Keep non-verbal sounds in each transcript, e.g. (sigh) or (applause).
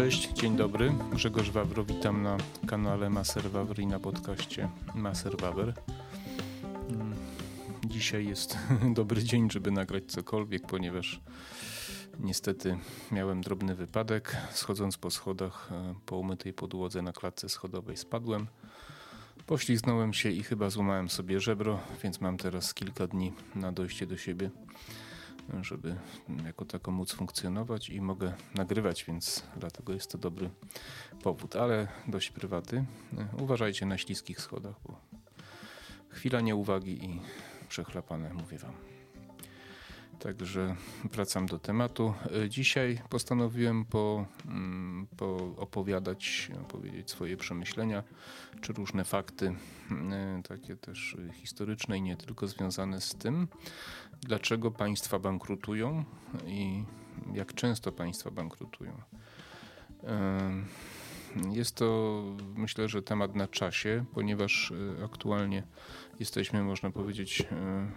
Cześć, dzień dobry. Grzegorz Wawro, witam na kanale Maser Wawr i na podcaście Maser Wawr. Mm, dzisiaj jest (laughs) dobry dzień, żeby nagrać cokolwiek, ponieważ niestety miałem drobny wypadek. Schodząc po schodach e, po umytej podłodze na klatce schodowej spadłem. Pośliznąłem się i chyba złamałem sobie żebro, więc mam teraz kilka dni na dojście do siebie żeby jako tako móc funkcjonować i mogę nagrywać, więc dlatego jest to dobry powód, ale dość prywaty. Uważajcie na śliskich schodach, bo chwila nieuwagi i przechlapane, mówię wam. Także wracam do tematu. Dzisiaj postanowiłem po, mm, po opowiadać, opowiedzieć swoje przemyślenia, czy różne fakty, mm, takie też historyczne i nie tylko związane z tym, dlaczego państwa bankrutują i jak często państwa bankrutują. Jest to myślę, że temat na czasie, ponieważ e, aktualnie jesteśmy, można powiedzieć, e,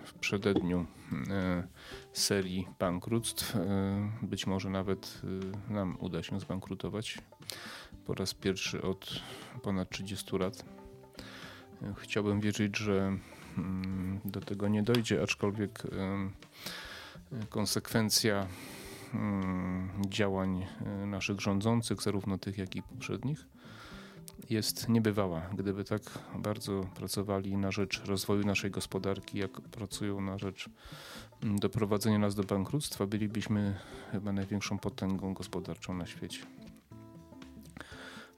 w przededniu e, serii bankructw. Być może nawet nam uda się zbankrutować po raz pierwszy od ponad 30 lat. Chciałbym wierzyć, że mm, do tego nie dojdzie, aczkolwiek konsekwencja działań e, naszych rządzących, zarówno tych, jak i poprzednich, jest niebywała. Gdyby tak bardzo pracowali na rzecz rozwoju naszej gospodarki, jak pracują na rzecz mm, doprowadzenia nas do bankructwa, bylibyśmy chyba największą potęgą gospodarczą na świecie.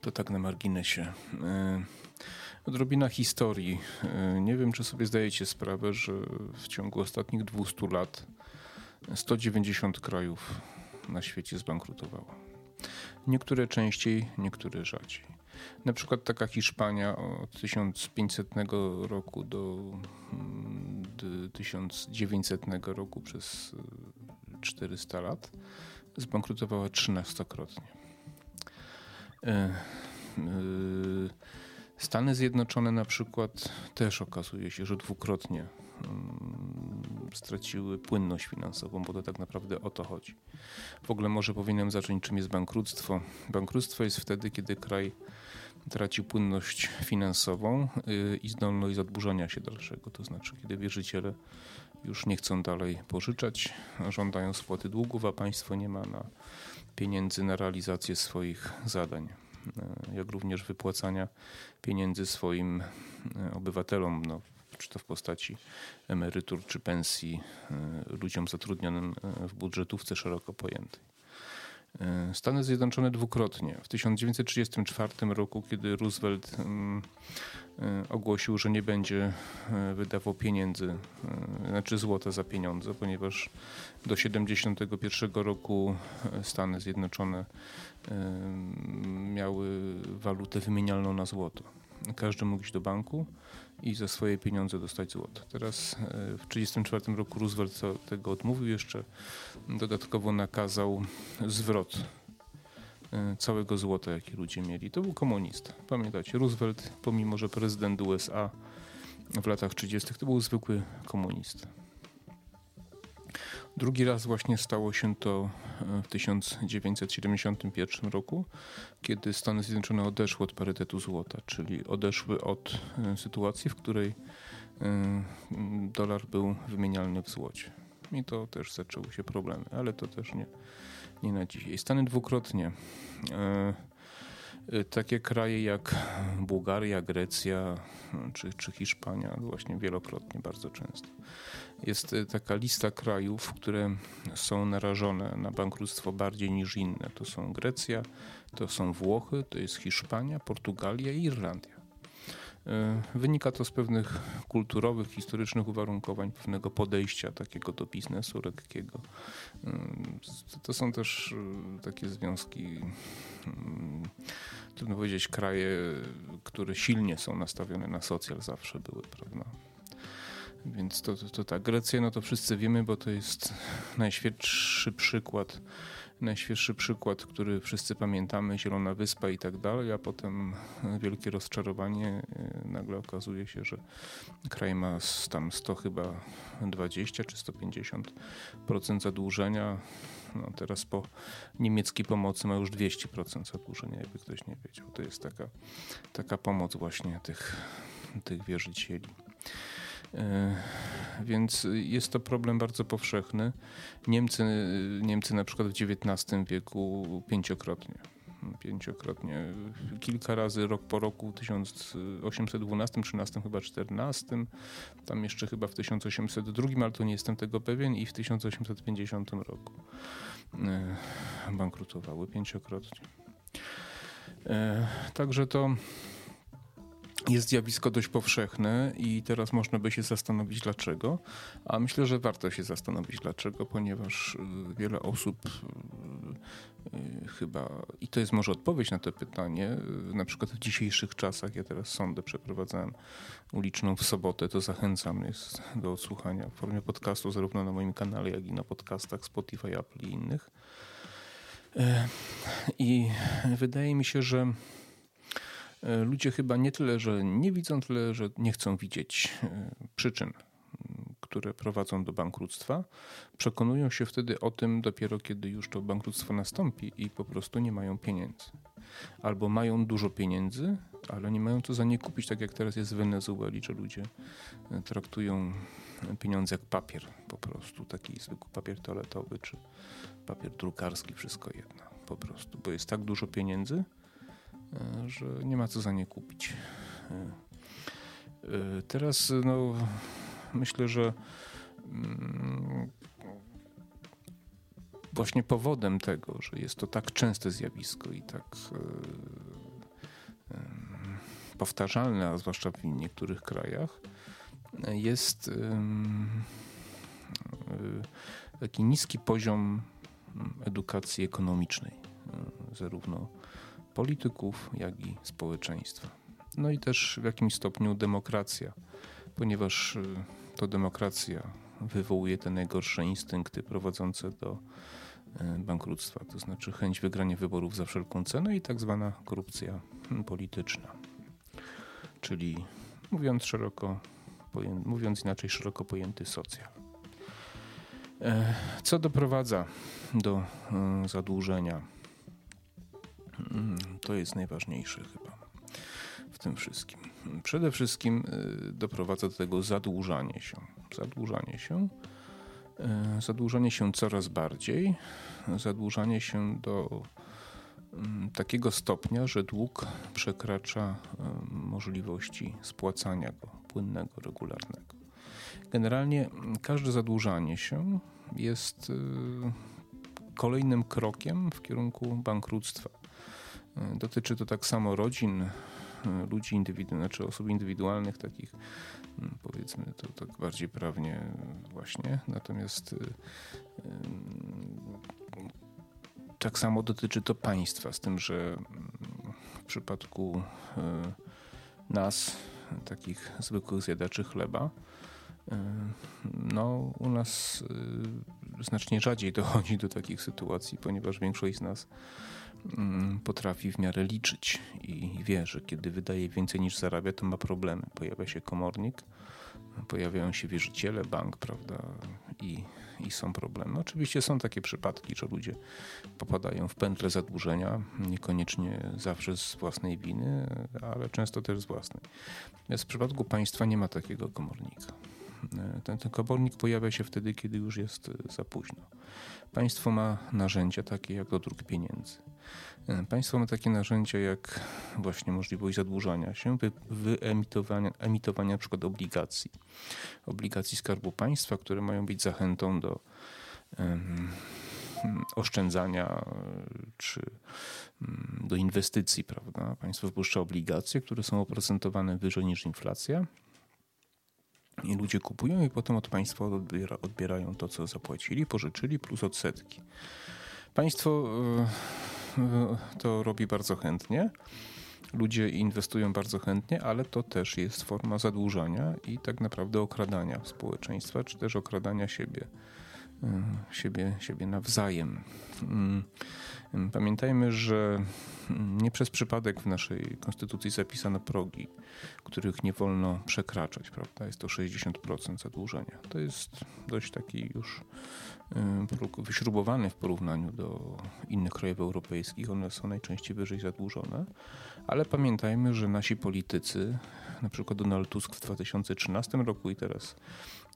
To tak na marginesie. E, odrobina historii. E, nie wiem, czy sobie zdajecie sprawę, że w ciągu ostatnich 200 lat 190 krajów na świecie zbankrutowało. Niektóre częściej, niektóre rzadziej. Na przykład taka Hiszpania od 1500 roku do 1900 mm, roku przez 400 lat zbankrutowała 13-krotnie. E, e, Stany Zjednoczone na przykład też okazuje się, że dwukrotnie straciły płynność finansową, bo to tak naprawdę o to chodzi. W ogóle może powinienem zacząć, czym jest bankructwo. Bankructwo jest wtedy, kiedy kraj traci płynność finansową y, i zdolność zadłużania się dalszego. To znaczy, kiedy wierzyciele już nie chcą dalej pożyczać, żądają spłaty długów, a państwo nie ma na pieniędzy na realizację swoich zadań. E, jak również wypłacania pieniędzy swoim e, obywatelom, no, czy to w postaci emerytur czy pensji e, ludziom zatrudnionym w budżetówce szeroko pojętej. Stany Zjednoczone dwukrotnie. W 1934 roku, kiedy Roosevelt mm, ogłosił, że nie będzie wydawał pieniędzy, znaczy złota za pieniądze, ponieważ do 1971 roku Stany Zjednoczone miały walutę wymienialną na złoto. Każdy mógł iść do banku i za swoje pieniądze dostać złoto. Teraz e, w 1934 roku Roosevelt tego odmówił, jeszcze dodatkowo nakazał zwrot e, całego złota, jaki ludzie mieli. To był komunista. Pamiętacie, Roosevelt, pomimo że prezydent USA w latach 30., to był zwykły komunista. Drugi raz właśnie stało się to e, w 1971 roku, kiedy Stany Zjednoczone odeszły od parytetu złota, czyli odeszły od e, sytuacji, w której e, dolar był wymienialny w złocie. I to też zaczęły się problemy, ale to też nie, nie na dzisiaj. Stany dwukrotnie Y, takie kraje jak Bułgaria, Grecja czy, czy Hiszpania, właśnie wielokrotnie, bardzo często. Jest y, taka lista krajów, które są narażone na bankructwo bardziej niż inne. To są Grecja, to są Włochy, to jest Hiszpania, Portugalia i Irlandia. Y, wynika to z pewnych kulturowych, historycznych uwarunkowań, pewnego podejścia takiego do biznesu lekkiego. To są też takie związki trudno powiedzieć, kraje, które silnie są nastawione na socjal zawsze były, prawda? Więc to, to, to tak, Grecja, no to wszyscy wiemy, bo to jest najświeższy przykład najświeższy przykład, który wszyscy pamiętamy, Zielona Wyspa i tak dalej, a potem wielkie rozczarowanie. Nagle okazuje się, że kraj ma tam 100 chyba 20 czy 150% zadłużenia. No teraz po niemieckiej pomocy ma już 200% zadłużenia, jakby ktoś nie wiedział. To jest taka, taka pomoc właśnie tych, tych wierzycieli. E, więc jest to problem bardzo powszechny. Niemcy, Niemcy na przykład w XIX wieku pięciokrotnie pięciokrotnie, kilka razy rok po roku, w 1812, 13, chyba 14, tam jeszcze chyba w 1802, ale to nie jestem tego pewien i w 1850 roku e, bankrutowały pięciokrotnie. E, także to jest zjawisko dość powszechne i teraz można by się zastanowić dlaczego, a myślę, że warto się zastanowić dlaczego, ponieważ y, wiele osób y, y, chyba, i to jest może odpowiedź na to pytanie, na przykład w dzisiejszych czasach, ja teraz sądę przeprowadzałem uliczną w sobotę, to zachęcam jest do odsłuchania w formie podcastu zarówno na moim kanale, jak i na podcastach Spotify, Apple i innych. I wydaje mi się, że E, ludzie chyba nie tyle, że nie widzą, tyle, że nie chcą widzieć e, przyczyn, które prowadzą do bankructwa. Przekonują się wtedy o tym dopiero, kiedy już to bankructwo nastąpi i po prostu nie mają pieniędzy. Albo mają dużo pieniędzy, ale nie mają co za nie kupić, tak jak teraz jest w Wenezueli, że ludzie e, traktują pieniądze jak papier po prostu, taki zwykły papier toaletowy czy papier drukarski, wszystko jedno po prostu, bo jest tak dużo pieniędzy, E, że nie ma co za nie kupić. E, e, teraz no, myślę, że mm, właśnie powodem tego, że jest to tak częste zjawisko i tak powtarzalne, a zwłaszcza w niektórych krajach, jest taki niski poziom edukacji ekonomicznej, zarówno polityków, jak i społeczeństwa. No i też w jakimś stopniu demokracja, ponieważ y, to demokracja wywołuje te najgorsze instynkty prowadzące do y, bankructwa, to znaczy chęć wygrania wyborów za wszelką cenę i tak zwana korupcja polityczna. Czyli mówiąc szeroko, mówiąc inaczej, szeroko pojęty socjal. E, co doprowadza do y, zadłużenia? Mm, to jest najważniejsze chyba w tym wszystkim. Przede wszystkim y, doprowadza do tego zadłużanie się. Zadłużanie się. Y, zadłużanie się coraz bardziej. Zadłużanie się do mm, takiego stopnia, że dług przekracza y, możliwości spłacania go płynnego, regularnego. Generalnie każde zadłużanie się jest kolejnym krokiem w kierunku bankructwa. E, dotyczy to tak samo rodzin, e, ludzi indywidualnych, znaczy osób indywidualnych, takich mm, powiedzmy to tak bardziej prawnie właśnie. Natomiast e, tak samo dotyczy to państwa, z tym, że mm, w przypadku nas, takich zwykłych zjadaczy chleba, no, u nas znacznie rzadziej dochodzi do takich sytuacji, ponieważ większość z nas Mm, potrafi w miarę liczyć i wie, że kiedy wydaje więcej niż zarabia, to ma problemy. Pojawia się komornik, pojawiają się wierzyciele, bank, prawda, i, i są problemy. Oczywiście są takie przypadki, że ludzie popadają w pętle zadłużenia, niekoniecznie zawsze z własnej winy, ale często też z własnej. Natomiast w przypadku państwa nie ma takiego komornika. Ten, ten komornik pojawia się wtedy, kiedy już jest za późno. Państwo ma narzędzia takie jak dodruk pieniędzy. Państwo ma takie narzędzia jak właśnie możliwość zadłużania się, wyemitowania emitowania na przykład obligacji. Obligacji Skarbu Państwa, które mają być zachętą do um, oszczędzania czy um, do inwestycji, prawda? Państwo wypuszcza obligacje, które są oprocentowane wyżej niż inflacja. I ludzie kupują i potem od państwa odbiera, odbierają to, co zapłacili, pożyczyli, plus odsetki. Państwo e, to robi bardzo chętnie. Ludzie inwestują bardzo chętnie, ale to też jest forma zadłużania i tak naprawdę okradania społeczeństwa, czy też okradania siebie siebie, siebie nawzajem. Mm, pamiętajmy, że nie przez przypadek w naszej konstytucji zapisano progi, których nie wolno przekraczać, prawda? Jest to 60% zadłużenia. To jest dość taki już wyśrubowany w porównaniu do innych krajów europejskich. One są najczęściej wyżej zadłużone, ale pamiętajmy, że nasi politycy, na przykład Donald Tusk w 2013 roku i teraz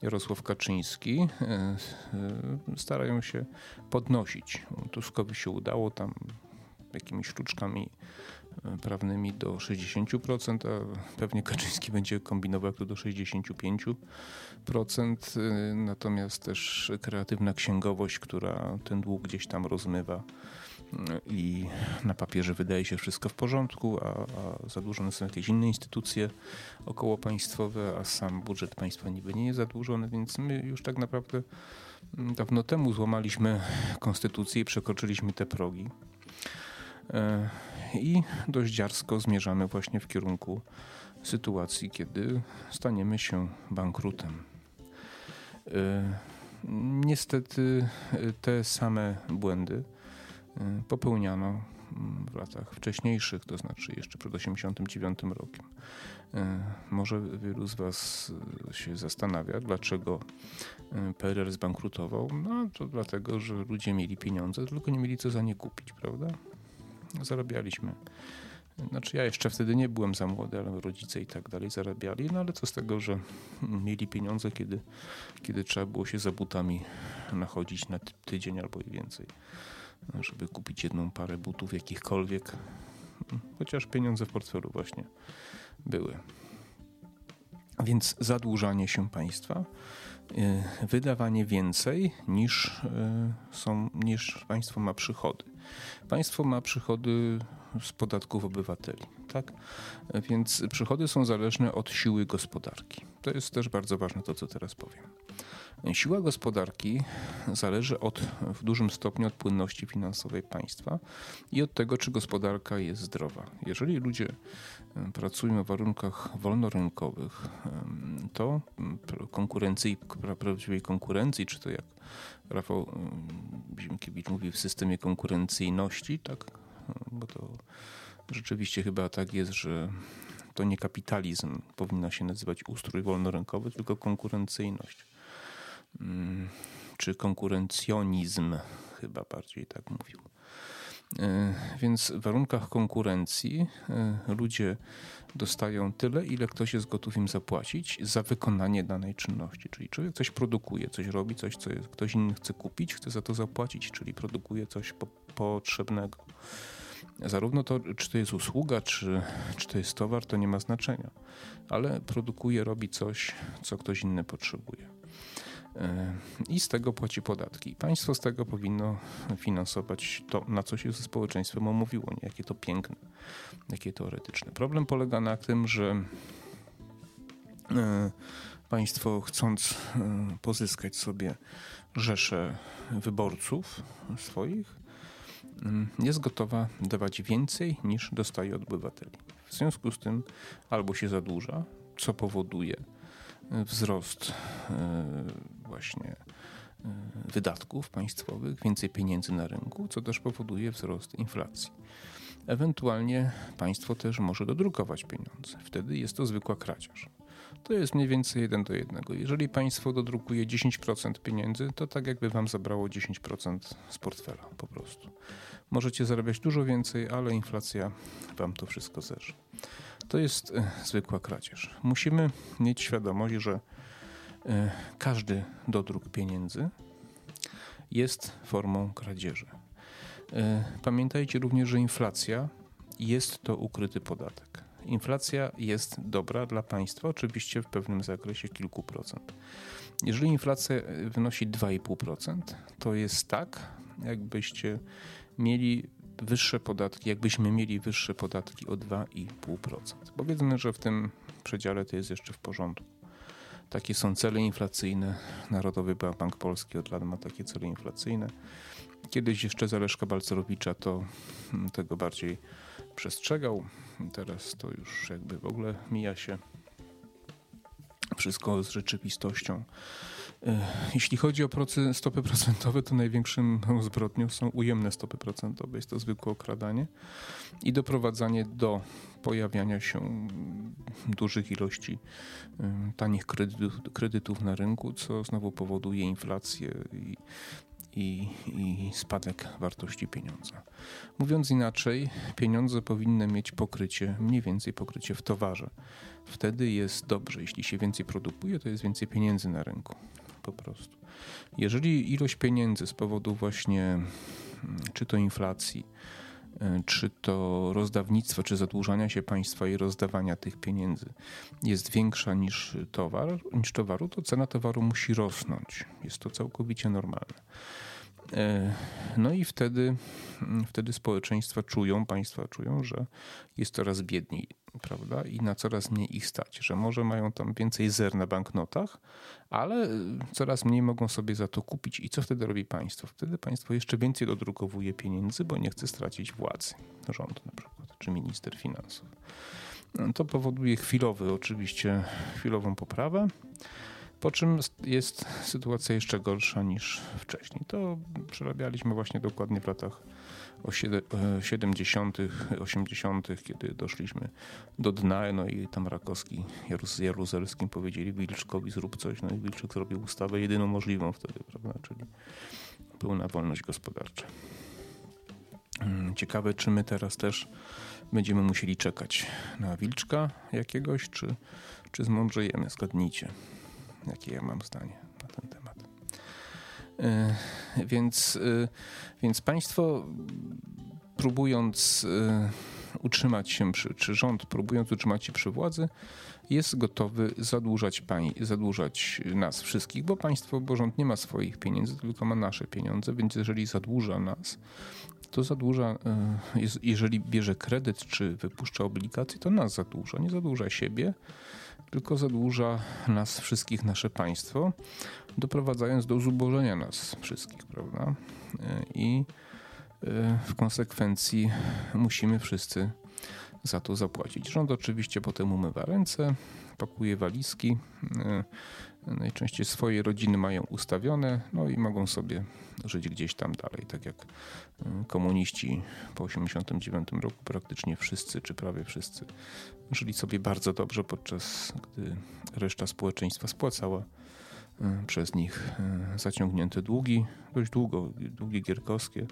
Jarosław Kaczyński, e, e, starają się podnosić. Tuskowi się udało tam jakimiś sztuczkami e, prawnymi do 60%, a pewnie Kaczyński (laughs) będzie kombinował to do 65%. Natomiast też kreatywna księgowość, która ten dług gdzieś tam rozmywa i na papierze wydaje się wszystko w porządku, a, a zadłużone są jakieś inne instytucje około państwowe, a sam budżet państwa niby nie jest zadłużony, więc my już tak naprawdę dawno temu złamaliśmy konstytucję i przekroczyliśmy te progi. E, I dość dziarsko zmierzamy właśnie w kierunku sytuacji, kiedy staniemy się bankrutem. E, niestety te same błędy popełniano mm, w latach wcześniejszych, to znaczy jeszcze przed 1989 rokiem. Y, może wielu z Was y, się zastanawia, dlaczego PRL zbankrutował. No to dlatego, że ludzie mieli pieniądze, tylko nie mieli co za nie kupić, prawda? Zarabialiśmy. Znaczy ja jeszcze wtedy nie byłem za młody, ale rodzice i tak dalej zarabiali, no ale co z tego, że mieli pieniądze, kiedy, kiedy trzeba było się za butami nachodzić na tydzień albo i więcej żeby kupić jedną parę butów jakichkolwiek, chociaż pieniądze w portfelu właśnie były. Więc zadłużanie się państwa, y, wydawanie więcej niż, y, są, niż państwo ma przychody. Państwo ma przychody z podatków obywateli, tak? Więc przychody są zależne od siły gospodarki. To jest też bardzo ważne to, co teraz powiem. Siła gospodarki zależy od, w dużym stopniu od płynności finansowej państwa i od tego, czy gospodarka jest zdrowa. Jeżeli ludzie pracują w warunkach wolnorynkowych, to konkurencji, prawdziwej konkurencji, czy to jak Rafał Zimkiewicz mówi w systemie konkurencyjności, tak, bo to rzeczywiście chyba tak jest, że to nie kapitalizm powinno się nazywać ustrój wolnorynkowy, tylko konkurencyjność. Mm, czy konkurencjonizm, chyba bardziej tak mówił. E, więc w warunkach konkurencji e, ludzie dostają tyle, ile ktoś jest gotów im zapłacić za wykonanie danej czynności. Czyli człowiek coś produkuje, coś robi, coś, co ktoś inny chce kupić, chce za to zapłacić, czyli produkuje coś po, potrzebnego. Zarówno to, czy to jest usługa, czy, czy to jest towar, to nie ma znaczenia, ale produkuje, robi coś, co ktoś inny potrzebuje i z tego płaci podatki. Państwo z tego powinno finansować to, na co się ze społeczeństwem omówiło. Nie? Jakie to piękne, jakie teoretyczne. Problem polega na tym, że e, państwo chcąc e, pozyskać sobie rzesze wyborców swoich, jest gotowa dawać więcej niż dostaje obywateli. W związku z tym albo się zadłuża, co powoduje wzrost e, właśnie e, wydatków państwowych, więcej pieniędzy na rynku, co też powoduje wzrost inflacji. Ewentualnie państwo też może dodrukować pieniądze. Wtedy jest to zwykła kradzież. To jest mniej więcej 1 do 1. Jeżeli państwo dodrukuje 10% pieniędzy, to tak jakby wam zabrało 10% z portfela po prostu. Możecie zarabiać dużo więcej, ale inflacja wam to wszystko zerze. To jest e, zwykła kradzież. Musimy mieć świadomość, że każdy dodruk pieniędzy jest formą kradzieży. E, pamiętajcie również, że inflacja jest to ukryty podatek. Inflacja jest dobra dla państwa, oczywiście w pewnym zakresie kilku procent. Jeżeli inflacja wynosi 2,5%, to jest tak, jakbyście mieli wyższe podatki, jakbyśmy mieli wyższe podatki o 2,5%. Powiedzmy, że w tym przedziale to jest jeszcze w porządku. Takie są cele inflacyjne. Narodowy Bank Polski od lat ma takie cele inflacyjne. Kiedyś jeszcze Zaleszka Balcerowicza to hmm, tego bardziej przestrzegał. Teraz to już jakby w ogóle mija się wszystko z rzeczywistością. Jeśli chodzi o stopy procentowe, to największym zbrodnią są ujemne stopy procentowe. Jest to zwykłe okradanie i doprowadzanie do pojawiania się dużych ilości tanich kredytów, kredytów na rynku, co znowu powoduje inflację i, i, i, spadek wartości pieniądza. Mówiąc inaczej, pieniądze powinny mieć pokrycie, mniej więcej pokrycie w towarze. Wtedy jest dobrze. Jeśli się więcej produkuje, to jest więcej pieniędzy na rynku. Po prostu. Jeżeli ilość pieniędzy z powodu właśnie mm, czy to inflacji, E, czy to rozdawnictwo, czy zadłużania się państwa i rozdawania tych pieniędzy jest większa niż towar, niż towaru, to cena towaru musi rosnąć. Jest to całkowicie normalne. E, no i wtedy, mm, wtedy społeczeństwa czują, państwa czują, że jest coraz biedniej, prawda? I na coraz mniej ich stać, że może mają tam więcej zer na banknotach, ale y, coraz mniej mogą sobie za to kupić. I co wtedy robi państwo? Wtedy państwo jeszcze więcej dodrukowuje pieniędzy, bo nie chce stracić władzy. Rząd na przykład, czy minister finansów. No, to powoduje chwilowy, oczywiście chwilową poprawę. Po czym jest sytuacja jeszcze gorsza niż wcześniej. To przerabialiśmy właśnie dokładnie w latach 70., 80., kiedy doszliśmy do dna, no i tam Rakowski z Jaruzelskim powiedzieli Wilczkowi zrób coś, no i Wilczek zrobił ustawę jedyną możliwą wtedy, prawda, czyli pełna wolność gospodarcza. Mm, ciekawe, czy my teraz też będziemy musieli czekać na Wilczka jakiegoś, czy, czy zmądrzejemy, zgadnijcie jakie ja mam zdanie na ten temat. E, więc, e, więc państwo próbując e, utrzymać się przy, czy rząd próbując utrzymać się przy władzy, jest gotowy zadłużać, pań, zadłużać nas wszystkich, bo państwo, bo rząd nie ma swoich pieniędzy, tylko ma nasze pieniądze, więc jeżeli zadłuża nas, to zadłuża, jeżeli bierze kredyt czy wypuszcza obligacje, to nas zadłuża, nie zadłuża siebie, tylko zadłuża nas wszystkich, nasze państwo, doprowadzając do zubożenia nas wszystkich, prawda? I e, w konsekwencji musimy wszyscy za to zapłacić. Rząd oczywiście potem umywa ręce, pakuje walizki, e, najczęściej swoje rodziny mają ustawione, no i mogą sobie żyć gdzieś tam dalej, tak jak e, komuniści po 1989 roku praktycznie wszyscy, czy prawie wszyscy, żyli sobie bardzo dobrze, podczas gdy reszta społeczeństwa spłacała e, przez nich e, zaciągnięte długi, dość długo, długi gierkowskie,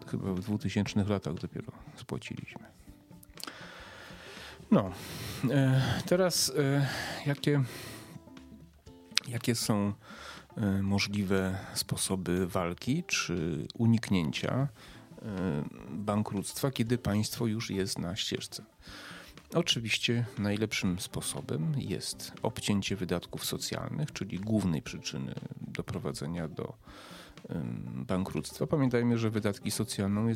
to chyba w 2000 latach dopiero spłaciliśmy. No, teraz jakie Jakie są e, możliwe sposoby walki czy uniknięcia e, bankructwa, kiedy państwo już jest na ścieżce? Oczywiście najlepszym sposobem jest obcięcie wydatków socjalnych, czyli głównej przyczyny doprowadzenia do bankructwa. Pamiętajmy, że wydatki socjalne,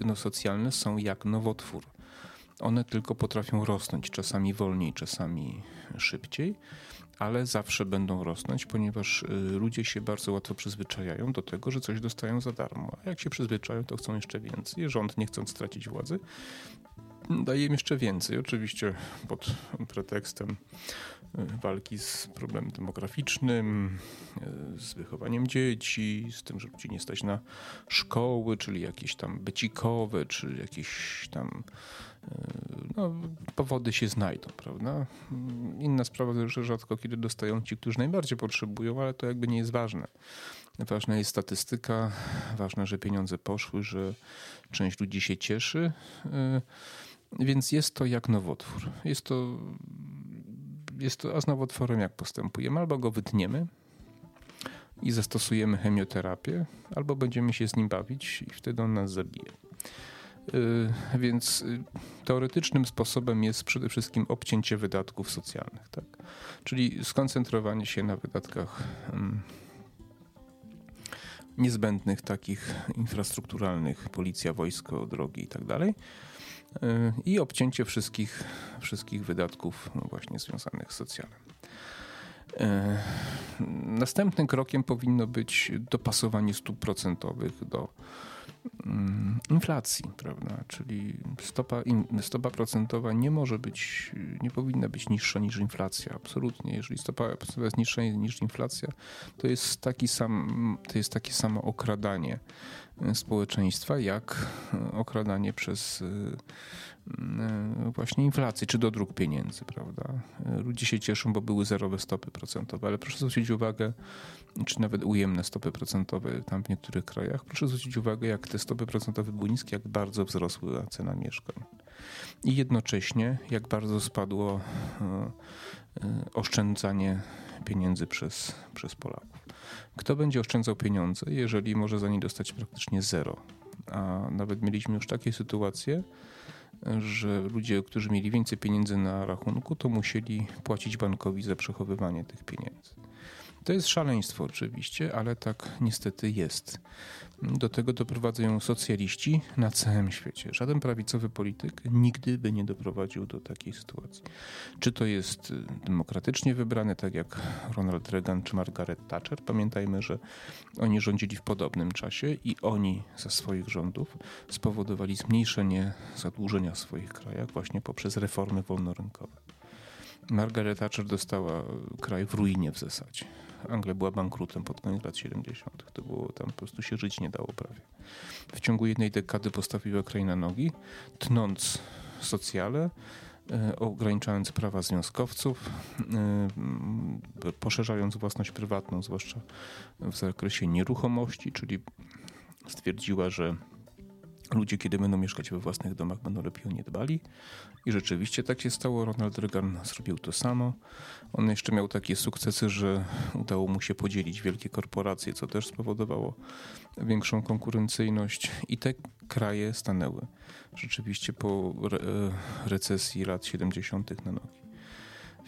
no, socjalne są jak nowotwór. One tylko potrafią rosnąć, czasami wolniej, czasami szybciej ale zawsze będą rosnąć, ponieważ y, ludzie się bardzo łatwo przyzwyczajają do tego, że coś dostają za darmo. A jak się przyzwyczają, to chcą jeszcze więcej. Rząd, nie chcąc stracić władzy, daje im jeszcze więcej. Oczywiście pod pretekstem y, walki z problemem demograficznym, y, z wychowaniem dzieci, z tym, że ludzi nie stać na szkoły, czyli jakieś tam becikowe, czy jakieś tam no, powody się znajdą, prawda? Inna sprawa, że rzadko kiedy dostają ci, którzy najbardziej potrzebują, ale to jakby nie jest ważne. Ważna jest statystyka, ważne, że pieniądze poszły, że część ludzi się cieszy, y, więc jest to jak nowotwór. Jest to, jest to a z nowotworem jak postępujemy? Albo go wytniemy i zastosujemy chemioterapię, albo będziemy się z nim bawić i wtedy on nas zabije. Y, więc y, teoretycznym sposobem jest przede wszystkim obcięcie wydatków socjalnych, tak? czyli skoncentrowanie się na wydatkach mm, niezbędnych, takich infrastrukturalnych, policja, wojsko, drogi itd. Tak y, I obcięcie wszystkich, wszystkich wydatków no właśnie związanych z socjalem. Następnym krokiem powinno być dopasowanie stóp procentowych do inflacji, prawda? Czyli stopa, stopa procentowa nie może być, nie powinna być niższa niż inflacja, absolutnie. Jeżeli stopa procentowa jest niższa niż inflacja, to jest taki sam, to jest takie samo okradanie społeczeństwa, jak okradanie przez E, właśnie inflacji, czy do dróg pieniędzy, prawda? E, ludzie się cieszą, bo były zerowe stopy procentowe, ale proszę zwrócić uwagę, czy nawet ujemne stopy procentowe tam w niektórych krajach, proszę zwrócić uwagę, jak te stopy procentowe były niskie, jak bardzo wzrosła cena mieszkań. I jednocześnie, jak bardzo spadło e, oszczędzanie pieniędzy przez, przez Polaków. Kto będzie oszczędzał pieniądze, jeżeli może za nie dostać praktycznie zero? A nawet mieliśmy już takie sytuacje, że ludzie, którzy mieli więcej pieniędzy na rachunku, to musieli płacić bankowi za przechowywanie tych pieniędzy. To jest szaleństwo oczywiście, ale tak niestety jest. Do tego doprowadzają socjaliści na całym świecie. Żaden prawicowy polityk nigdy by nie doprowadził do takiej sytuacji. Czy to jest y, demokratycznie wybrane, tak jak Ronald Reagan czy Margaret Thatcher? Pamiętajmy, że oni rządzili w podobnym czasie i oni ze swoich rządów spowodowali zmniejszenie zadłużenia w swoich krajach właśnie poprzez reformy wolnorynkowe. Margaret Thatcher dostała kraj w ruinie w zasadzie. Anglia była bankrutem pod koniec lat 70. To było tam po prostu się żyć nie dało prawie. W ciągu jednej dekady postawiła kraj na nogi, tnąc socjale, e, ograniczając prawa związkowców, e, poszerzając własność prywatną, zwłaszcza w zakresie nieruchomości, czyli stwierdziła, że ludzie, kiedy będą mieszkać we własnych domach, będą lepiej o nie dbali. I rzeczywiście tak się stało. Ronald Reagan zrobił to samo. On jeszcze miał takie sukcesy, że udało mu się podzielić wielkie korporacje, co też spowodowało większą konkurencyjność. I te kraje stanęły rzeczywiście po re recesji lat 70. na nogi.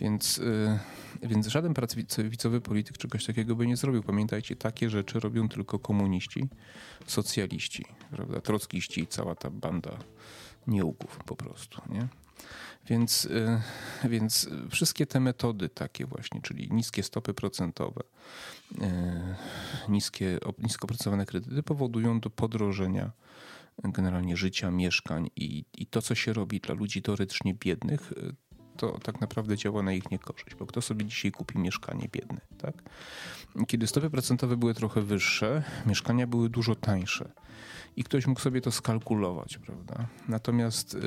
Więc, yy, więc żaden prawicowy polityk czegoś takiego by nie zrobił. Pamiętajcie, takie rzeczy robią tylko komuniści, socjaliści, prawda? trockiści i cała ta banda nieugów po prostu. Nie? Więc, yy, więc wszystkie te metody takie właśnie, czyli niskie stopy procentowe, yy, niskie, nisko opracowane kredyty powodują do podrożenia generalnie życia, mieszkań i, i to, co się robi dla ludzi teoretycznie biednych, to tak naprawdę działa na ich niekorzyść, bo kto sobie dzisiaj kupi mieszkanie biedne, tak? Kiedy stopy procentowe były trochę wyższe, mieszkania były dużo tańsze i ktoś mógł sobie to skalkulować, prawda? Natomiast y,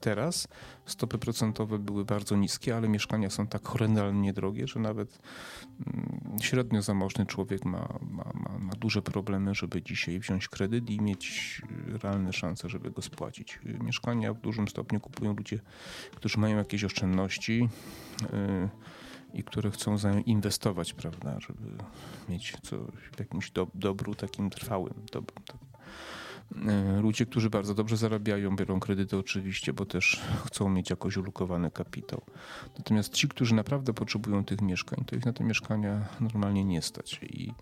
teraz stopy procentowe były bardzo niskie, ale mieszkania są tak horrendalnie drogie, że nawet y, średnio zamożny człowiek ma, ma, ma, ma, duże problemy, żeby dzisiaj wziąć kredyt i mieć realne szanse, żeby go spłacić. Mieszkania w dużym stopniu kupują ludzie, którzy mają jakieś oszczędności. Y, i które chcą zainwestować, prawda, żeby mieć coś w jakimś do, dobru takim trwałym. Dobru, E, ludzie, którzy bardzo dobrze zarabiają, biorą kredyty oczywiście, bo też chcą mieć jakoś ulokowany kapitał. Natomiast ci, którzy naprawdę potrzebują tych mieszkań, to ich na te mieszkania normalnie nie stać i,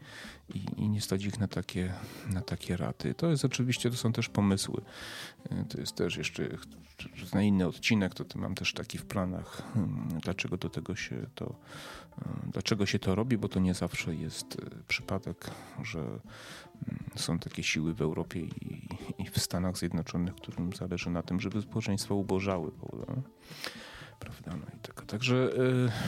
i, i nie stać ich na takie, na takie raty. To jest oczywiście, to są też pomysły. E, to jest też jeszcze na inny odcinek, to mam też taki w planach, hmm, dlaczego do tego się to, e, dlaczego się to robi, bo to nie zawsze jest przypadek, że są takie siły w Europie i, i, w Stanach Zjednoczonych, którym zależy na tym, żeby społeczeństwa ubożały. Prawda? Prawda? No i tak. Także,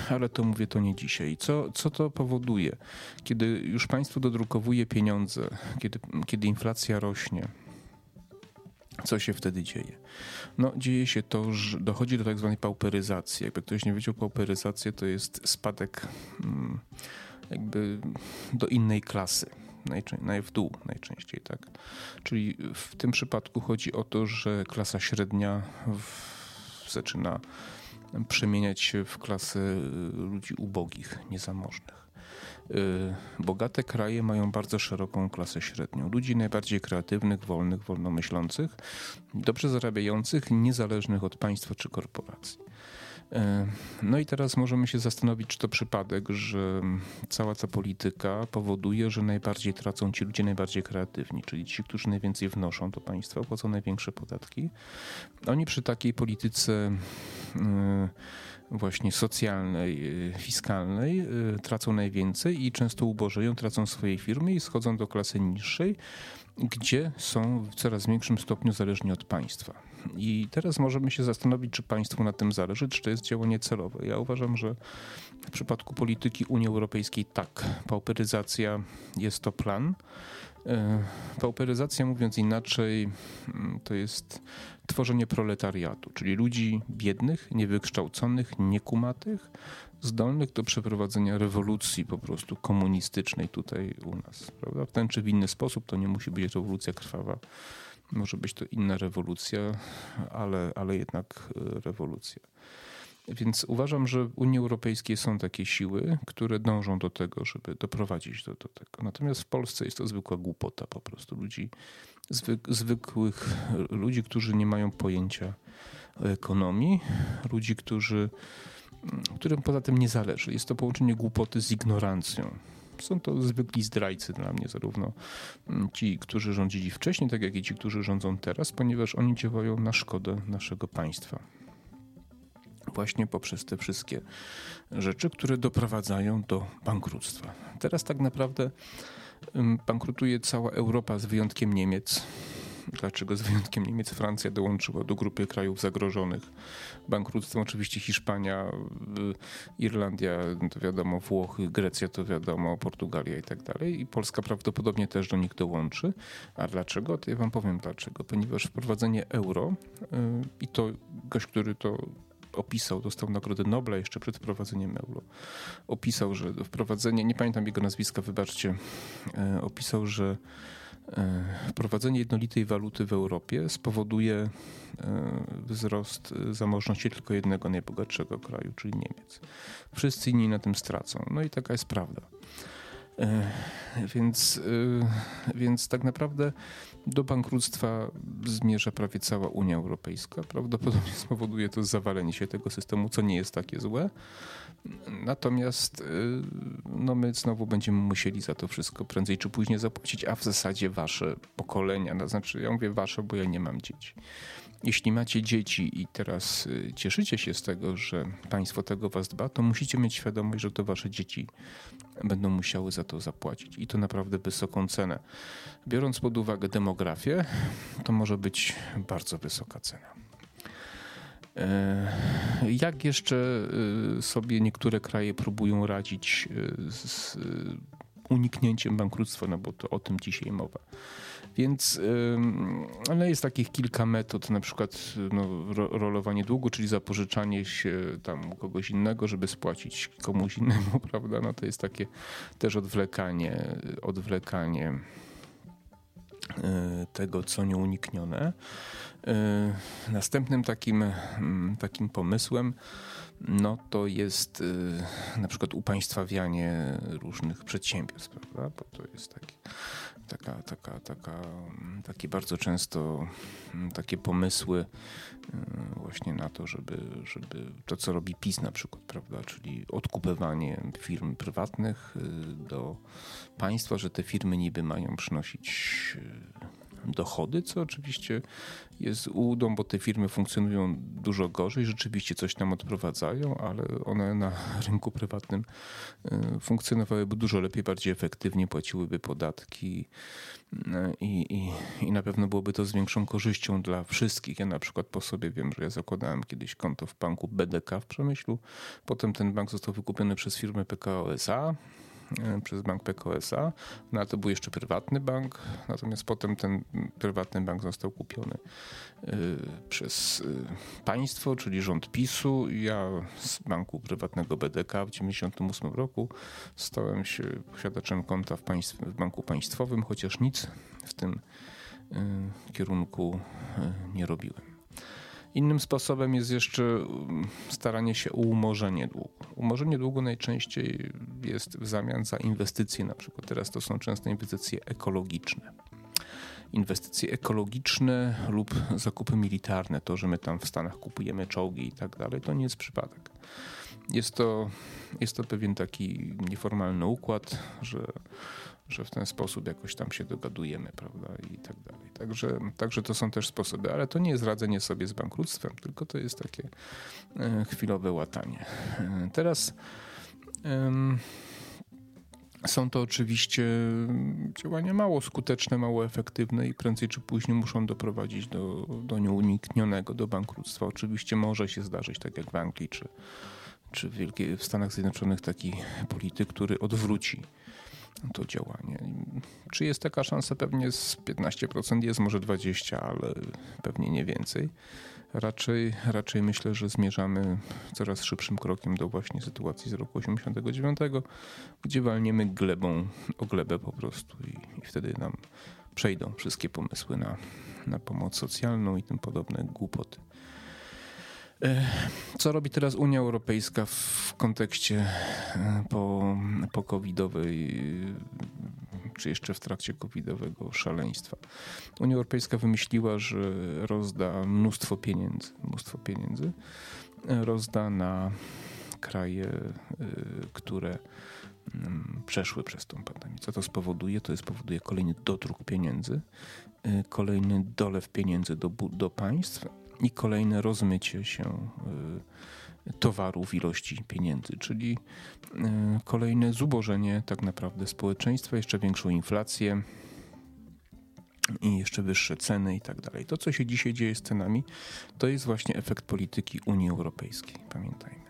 y, ale to mówię to nie dzisiaj. Co, co to powoduje? Kiedy już państwo dodrukowuje pieniądze, kiedy, kiedy inflacja rośnie, co się wtedy dzieje? No, dzieje się to, że dochodzi do tak zwanej pauperyzacji. Jakby ktoś nie wiedział, pauperyzacja to jest spadek mm, jakby do innej klasy najczę- w dół najczęściej, tak. Czyli w tym przypadku chodzi o to, że klasa średnia w, zaczyna przemieniać się w klasę ludzi ubogich, niezamożnych. Y, bogate kraje mają bardzo szeroką klasę średnią. Ludzi najbardziej kreatywnych, wolnych, wolnomyślących, dobrze zarabiających, niezależnych od państwa czy korporacji. E, no i teraz możemy się zastanowić, czy to przypadek, że cała ta polityka powoduje, że najbardziej tracą ci ludzie najbardziej kreatywni, czyli ci, którzy najwięcej wnoszą do państwa, płacą największe podatki. Oni przy takiej polityce e, właśnie socjalnej, e, fiskalnej tracą najwięcej i często ubożeją, tracą swoje firmy i schodzą do klasy niższej gdzie są w coraz większym stopniu zależni od państwa. I teraz możemy się zastanowić, czy państwu na tym zależy, czy to jest działanie celowe. Ja uważam, że w przypadku polityki Unii Europejskiej tak, pauperyzacja jest to plan. E, pauperyzacja, mówiąc inaczej, mm, to jest tworzenie proletariatu, czyli ludzi biednych, niewykształconych, niekumatych, zdolnych do przeprowadzenia rewolucji po prostu komunistycznej tutaj u nas. Prawda? W ten czy w inny sposób to nie musi być rewolucja krwawa. Może być to inna rewolucja, ale, ale jednak e, rewolucja. Więc uważam, że w Unii Europejskiej są takie siły, które dążą do tego, żeby doprowadzić do, do tego. Natomiast w Polsce jest to zwykła głupota po prostu ludzi, zwyk, zwykłych ludzi, którzy nie mają pojęcia o ekonomii, ludzi, którzy, którym poza tym nie zależy. Jest to połączenie głupoty z ignorancją. Są to zwykli zdrajcy dla mnie, zarówno ci, którzy rządzili wcześniej, tak jak i ci, którzy rządzą teraz, ponieważ oni działają na szkodę naszego państwa właśnie poprzez te wszystkie rzeczy, które doprowadzają do bankructwa. Teraz tak naprawdę bankrutuje cała Europa z wyjątkiem Niemiec. Dlaczego z wyjątkiem Niemiec Francja dołączyła do grupy krajów zagrożonych bankructwem? Oczywiście Hiszpania, Irlandia, to wiadomo, Włochy, Grecja to wiadomo, Portugalia i tak dalej. I Polska prawdopodobnie też do nich dołączy. A dlaczego? To ja wam powiem dlaczego. Ponieważ wprowadzenie euro i to gość, który to opisał, dostał Nagrodę Nobla jeszcze przed wprowadzeniem euro. Opisał, że wprowadzenie, nie pamiętam jego nazwiska, wybaczcie, e, opisał, że wprowadzenie jednolitej waluty w Europie spowoduje e, wzrost zamożności tylko jednego najbogatszego kraju, czyli Niemiec. Wszyscy inni na tym stracą. No i taka jest prawda. Więc, więc tak naprawdę do bankructwa zmierza prawie cała Unia Europejska. Prawdopodobnie spowoduje to zawalenie się tego systemu, co nie jest takie złe. Natomiast y, no my znowu będziemy musieli za to wszystko prędzej czy później zapłacić, a w zasadzie wasze pokolenia, no znaczy ja mówię wasze, bo ja nie mam dzieci. Jeśli macie dzieci i teraz y, cieszycie się z tego, że państwo tego was dba, to musicie mieć świadomość, że to wasze dzieci będą musiały za to zapłacić i to naprawdę wysoką cenę. Biorąc pod uwagę demografię, to może być bardzo wysoka cena. E, jak jeszcze e, sobie niektóre kraje próbują radzić e, z uniknięciem bankructwa, no bo to o tym dzisiaj mowa. Więc ale jest takich kilka metod, na przykład no, rolowanie długu, czyli zapożyczanie się tam kogoś innego, żeby spłacić komuś innemu, (laughs) prawda? No to jest takie też odwlekanie, odwlekanie e, tego, co nieuniknione. E, następnym takim, mm, takim pomysłem no to jest e, na przykład upaństwawianie różnych przedsiębiorstw, prawda? Bo to jest taki taka, taka, taka, takie bardzo często mm, takie pomysły y, właśnie na to, żeby, żeby to, co robi PiS na przykład, prawda, czyli odkupywanie firm prywatnych y, do państwa, że te firmy niby mają przynosić y, dochody, co oczywiście jest ułudą, bo te firmy funkcjonują dużo gorzej, rzeczywiście coś tam odprowadzają, ale one na rynku prywatnym e, funkcjonowałyby dużo lepiej, bardziej efektywnie, płaciłyby podatki e, i, i, i na pewno byłoby to z większą korzyścią dla wszystkich. Ja na przykład po sobie wiem, że ja zakładałem kiedyś konto w banku BDK w Przemyślu, potem ten bank został wykupiony przez firmę PKO SA, przez bank PKO-SA. No to był jeszcze prywatny bank, natomiast potem ten prywatny bank został kupiony e, przez e, państwo, czyli rząd PiSu. Ja z banku prywatnego BDK w 1998 roku stałem się posiadaczem konta w, państw, w banku państwowym, chociaż nic w tym kierunku nie robiłem. Innym sposobem jest jeszcze mm, staranie się o umorzenie długu. Umorzenie długu najczęściej jest w zamian za inwestycje, na przykład teraz to są często inwestycje ekologiczne. Inwestycje ekologiczne lub zakupy militarne, to, że my tam w Stanach kupujemy czołgi i tak dalej, to nie jest przypadek. Jest to, jest to pewien taki nieformalny układ, że że w ten sposób jakoś tam się dogadujemy, prawda, i tak dalej. Także, także to są też sposoby, ale to nie jest radzenie sobie z bankructwem, tylko to jest takie e, chwilowe łatanie. E, teraz Są to oczywiście działania mało skuteczne, mało efektywne i prędzej czy później muszą doprowadzić do, do nieuniknionego, do bankructwa. Oczywiście może się zdarzyć, tak jak w Anglii czy, czy w, Wielkiej, w Stanach Zjednoczonych, taki polityk, który odwróci to działanie. Czy jest taka szansa? Pewnie z 15% jest, może 20%, ale pewnie nie więcej. Raczej, raczej myślę, że zmierzamy coraz szybszym krokiem do właśnie sytuacji z roku 89, gdzie walniemy glebą o glebę po prostu i, i wtedy nam przejdą wszystkie pomysły na, na pomoc socjalną i tym podobne głupoty. E, co robi teraz Unia Europejska w kontekście e, po, po covidowej, czy jeszcze w trakcie covidowego szaleństwa? Unia Europejska wymyśliła, że rozda mnóstwo pieniędzy, mnóstwo pieniędzy e, rozda na kraje, które mm, przeszły przez tą pandemię. Co to spowoduje? To spowoduje kolejny dodruk pieniędzy, kolejny dolew pieniędzy do, do państw, i kolejne rozmycie się y, towarów, ilości pieniędzy, czyli y, kolejne zubożenie tak naprawdę społeczeństwa, jeszcze większą inflację i jeszcze wyższe ceny i tak dalej. To, co się dzisiaj dzieje z cenami, to jest właśnie efekt polityki Unii Europejskiej, pamiętajmy.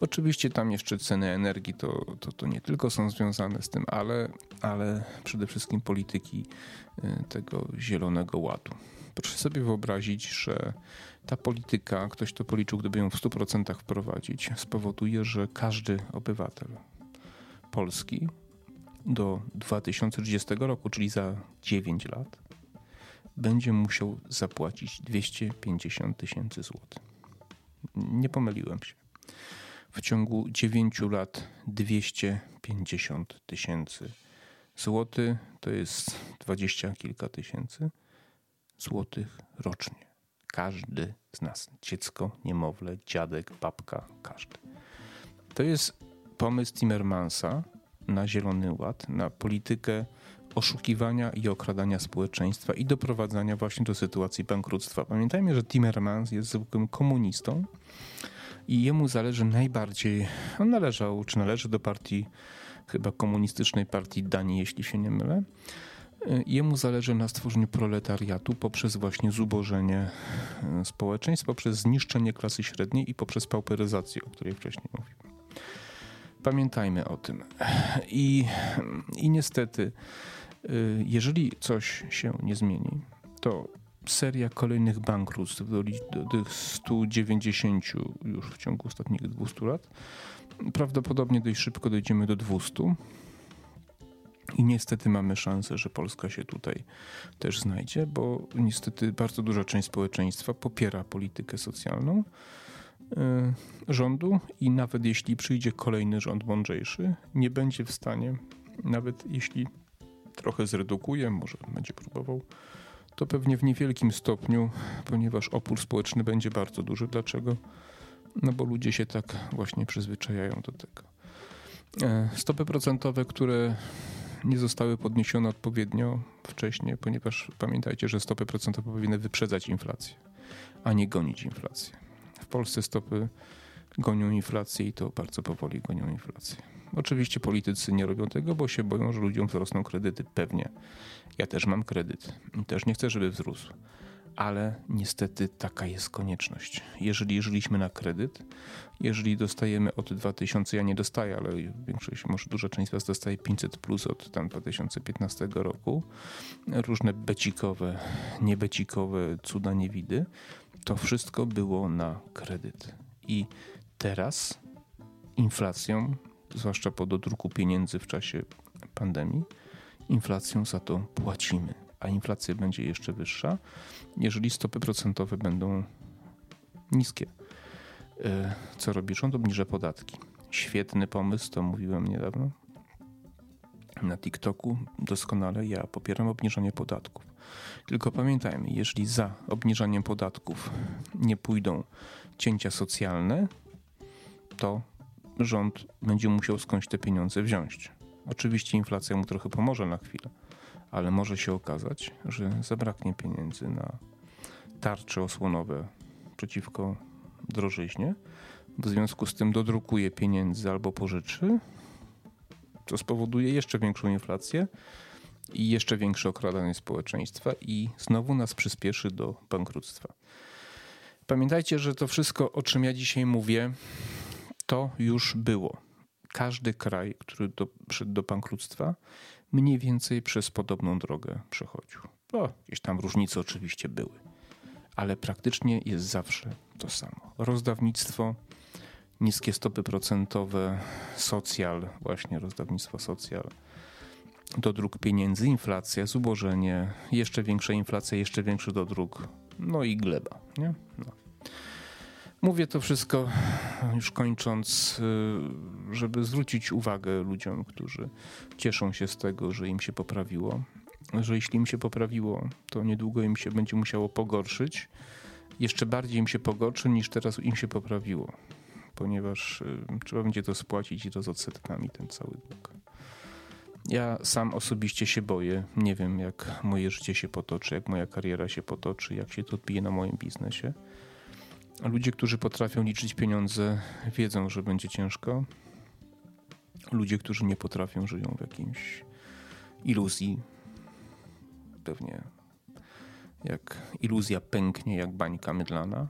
Oczywiście tam jeszcze ceny energii to, to, to nie tylko są związane z tym, ale, ale przede wszystkim polityki y, tego zielonego ładu. Proszę sobie wyobrazić, że ta polityka, ktoś to policzył, gdyby ją w 100% wprowadzić, spowoduje, że każdy obywatel Polski do 2030 roku, czyli za 9 lat, będzie musiał zapłacić 250 tysięcy złotych. Nie pomyliłem się. W ciągu 9 lat 250 tysięcy złotych to jest 20 kilka tysięcy złotych rocznie. Każdy z nas. Dziecko, niemowlę, dziadek, babka, każdy. To jest pomysł Timmermansa na Zielony Ład, na politykę oszukiwania i okradania społeczeństwa i doprowadzania właśnie do sytuacji bankructwa. Pamiętajmy, że Timmermans jest zwykłym komunistą i jemu zależy najbardziej, on należał, czy należy do partii, chyba komunistycznej partii Danii, jeśli się nie mylę, Jemu zależy na stworzeniu proletariatu poprzez właśnie zubożenie e, społeczeństw, poprzez zniszczenie klasy średniej i poprzez pauperyzację, o której wcześniej mówiłem. Pamiętajmy o tym. I, i niestety, e, jeżeli coś się nie zmieni, to seria kolejnych bankructw do, do tych 190 już w ciągu ostatnich 200 lat, prawdopodobnie dość szybko dojdziemy do 200 i niestety mamy szansę, że Polska się tutaj też znajdzie, bo niestety bardzo duża część społeczeństwa popiera politykę socjalną y, rządu i nawet jeśli przyjdzie kolejny rząd mądrzejszy, nie będzie w stanie, nawet jeśli trochę zredukuje, może będzie próbował, to pewnie w niewielkim stopniu, ponieważ opór społeczny będzie bardzo duży. Dlaczego? No bo ludzie się tak właśnie przyzwyczajają do tego. E, stopy procentowe, które nie zostały podniesione odpowiednio wcześniej, ponieważ pamiętajcie, że stopy procentowe powinny wyprzedzać inflację, a nie gonić inflację. W Polsce stopy gonią inflację i to bardzo powoli gonią inflację. Oczywiście politycy nie robią tego, bo się boją, że ludziom wzrosną kredyty. Pewnie. Ja też mam kredyt i też nie chcę, żeby wzrósł ale niestety taka jest konieczność. Jeżeli żyliśmy na kredyt, jeżeli dostajemy od 2000, ja nie dostaję, ale większość, może duża część z Was dostaje 500 plus od tam 2015 roku, różne becikowe, niebecikowe cuda niewidy, to wszystko było na kredyt. I teraz inflacją, zwłaszcza po dodruku pieniędzy w czasie pandemii, inflacją za to płacimy a inflacja będzie jeszcze wyższa, jeżeli stopy procentowe będą niskie. E, co robi rząd? Obniża podatki. Świetny pomysł, to mówiłem niedawno na TikToku. Doskonale ja popieram obniżanie podatków. Tylko pamiętajmy, jeżeli za obniżaniem podatków nie pójdą cięcia socjalne, to rząd będzie musiał skądś te pieniądze wziąć. Oczywiście inflacja mu trochę pomoże na chwilę, ale może się okazać, że zabraknie pieniędzy na tarcze osłonowe przeciwko drożyźnie. W związku z tym dodrukuje pieniędzy albo pożyczy co spowoduje jeszcze większą inflację i jeszcze większe okradanie społeczeństwa i znowu nas przyspieszy do bankructwa. Pamiętajcie, że to wszystko, o czym ja dzisiaj mówię, to już było. Każdy kraj, który do, przyszedł do bankructwa, mniej więcej przez podobną drogę przechodził. No, jakieś tam różnice oczywiście były, ale praktycznie jest zawsze to samo. Rozdawnictwo, niskie stopy procentowe, socjal, właśnie rozdawnictwo socjal, dodruk pieniędzy, inflacja, zubożenie, jeszcze większa inflacja, jeszcze większy dodruk, no i gleba. Nie? No. Mówię to wszystko już kończąc, y, żeby zwrócić uwagę ludziom, którzy cieszą się z tego, że im się poprawiło, że jeśli im się poprawiło, to niedługo im się będzie musiało pogorszyć. Jeszcze bardziej im się pogorszy niż teraz im się poprawiło, ponieważ y, trzeba będzie to spłacić i to z odsetkami ten cały dług. Ja sam osobiście się boję. Nie wiem, jak moje życie się potoczy, jak moja kariera się potoczy, jak się to odbije na moim biznesie. Ludzie, którzy potrafią liczyć pieniądze, wiedzą, że będzie ciężko. Ludzie, którzy nie potrafią, żyją w jakimś iluzji. Pewnie jak iluzja pęknie, jak bańka mydlana,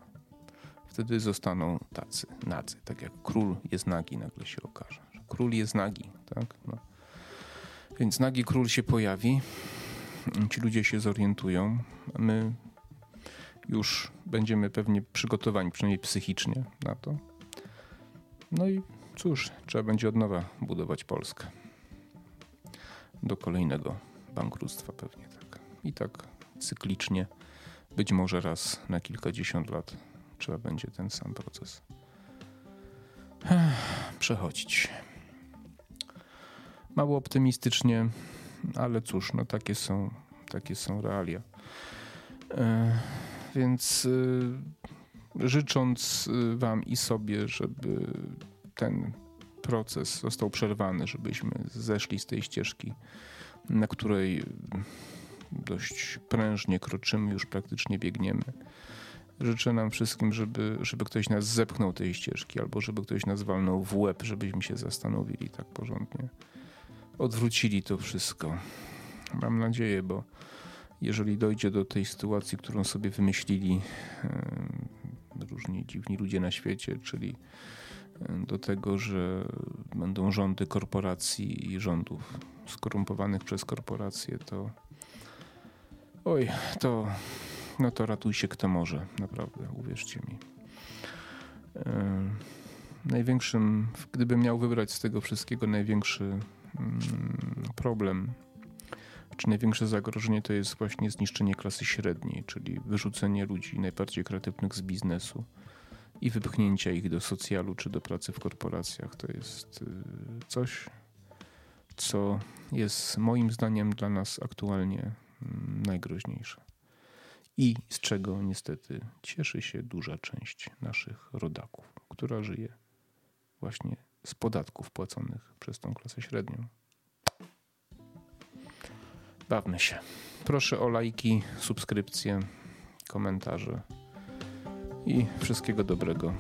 wtedy zostaną tacy, nadzy. Tak jak król jest nagi, nagle się okaże. Król jest nagi, tak? No. Więc nagi król się pojawi, ci ludzie się zorientują, my już będziemy pewnie przygotowani, przynajmniej psychicznie na to. No i cóż, trzeba będzie od nowa budować Polskę. Do kolejnego bankructwa pewnie tak. I tak cyklicznie, być może raz na kilkadziesiąt lat trzeba będzie ten sam proces przechodzić. Mało optymistycznie, ale cóż, no takie są, takie są realia. E, więc e, życząc e, Wam i sobie, żeby ten proces został przerwany, żebyśmy zeszli z tej ścieżki, na której dość prężnie kroczymy, już praktycznie biegniemy. Życzę nam wszystkim, żeby, żeby ktoś nas zepchnął tej ścieżki, albo żeby ktoś nas walnął w łeb, żebyśmy się zastanowili tak porządnie odwrócili to wszystko. Mam nadzieję, bo jeżeli dojdzie do tej sytuacji, którą sobie wymyślili różni dziwni ludzie na świecie, czyli do tego, że będą rządy korporacji i rządów skorumpowanych przez korporacje, to oj, to no to ratuj się kto może, naprawdę, uwierzcie mi. Największym, gdybym miał wybrać z tego wszystkiego największy Mm, problem, czy największe zagrożenie to jest właśnie zniszczenie klasy średniej, czyli wyrzucenie ludzi najbardziej kreatywnych z biznesu i wypchnięcia ich do socjalu czy do pracy w korporacjach. To jest y, coś, co jest moim zdaniem dla nas aktualnie mm, najgroźniejsze. I z czego niestety cieszy się duża część naszych rodaków, która żyje właśnie z podatków płaconych przez tą klasę średnią. Bawmy się. Proszę o lajki, subskrypcje, komentarze i wszystkiego dobrego.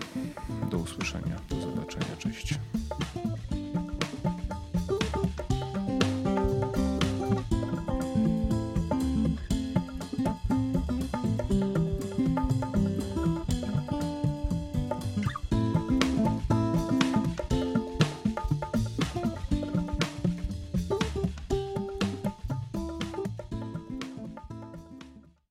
Do usłyszenia. Do zobaczenia. Cześć.